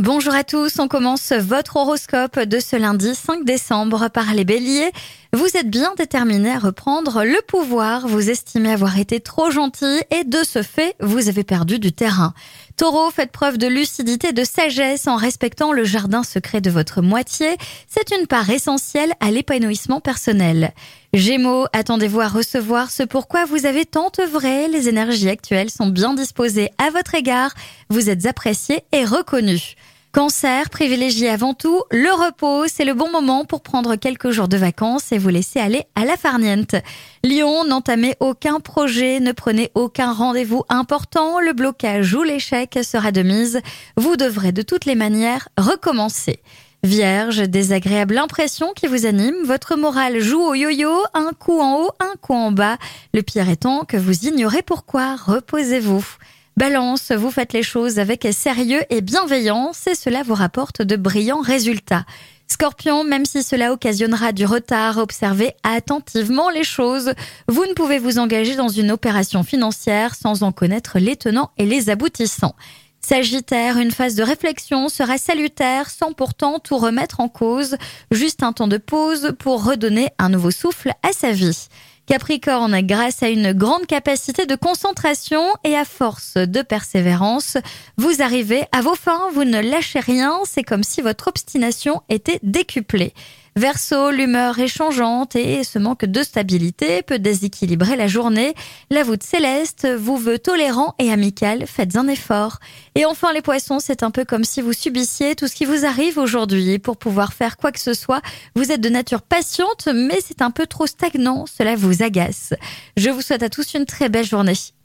Bonjour à tous, on commence votre horoscope de ce lundi 5 décembre par les béliers. Vous êtes bien déterminé à reprendre le pouvoir, vous estimez avoir été trop gentil et de ce fait, vous avez perdu du terrain. Taureau, faites preuve de lucidité et de sagesse en respectant le jardin secret de votre moitié. C'est une part essentielle à l'épanouissement personnel. Gémeaux, attendez-vous à recevoir ce pourquoi vous avez tant œuvré. Les énergies actuelles sont bien disposées à votre égard. Vous êtes apprécié et reconnu. Cancer, privilégiez avant tout le repos. C'est le bon moment pour prendre quelques jours de vacances et vous laisser aller à la farniente. Lion, n'entamez aucun projet, ne prenez aucun rendez-vous important. Le blocage ou l'échec sera de mise. Vous devrez de toutes les manières recommencer. Vierge, désagréable impression qui vous anime, votre morale joue au yo-yo, un coup en haut, un coup en bas. Le pire étant que vous ignorez pourquoi, reposez-vous. Balance, vous faites les choses avec sérieux et bienveillance et cela vous rapporte de brillants résultats. Scorpion, même si cela occasionnera du retard, observez attentivement les choses. Vous ne pouvez vous engager dans une opération financière sans en connaître les tenants et les aboutissants. Sagittaire, une phase de réflexion sera salutaire sans pourtant tout remettre en cause, juste un temps de pause pour redonner un nouveau souffle à sa vie. Capricorne, grâce à une grande capacité de concentration et à force de persévérance, vous arrivez à vos fins, vous ne lâchez rien, c'est comme si votre obstination était décuplée. Verseau, l'humeur est changeante et ce manque de stabilité peut déséquilibrer la journée. La voûte céleste vous veut tolérant et amical, faites un effort. Et enfin les poissons, c'est un peu comme si vous subissiez tout ce qui vous arrive aujourd'hui. Pour pouvoir faire quoi que ce soit, vous êtes de nature patiente, mais c'est un peu trop stagnant, cela vous agace. Je vous souhaite à tous une très belle journée.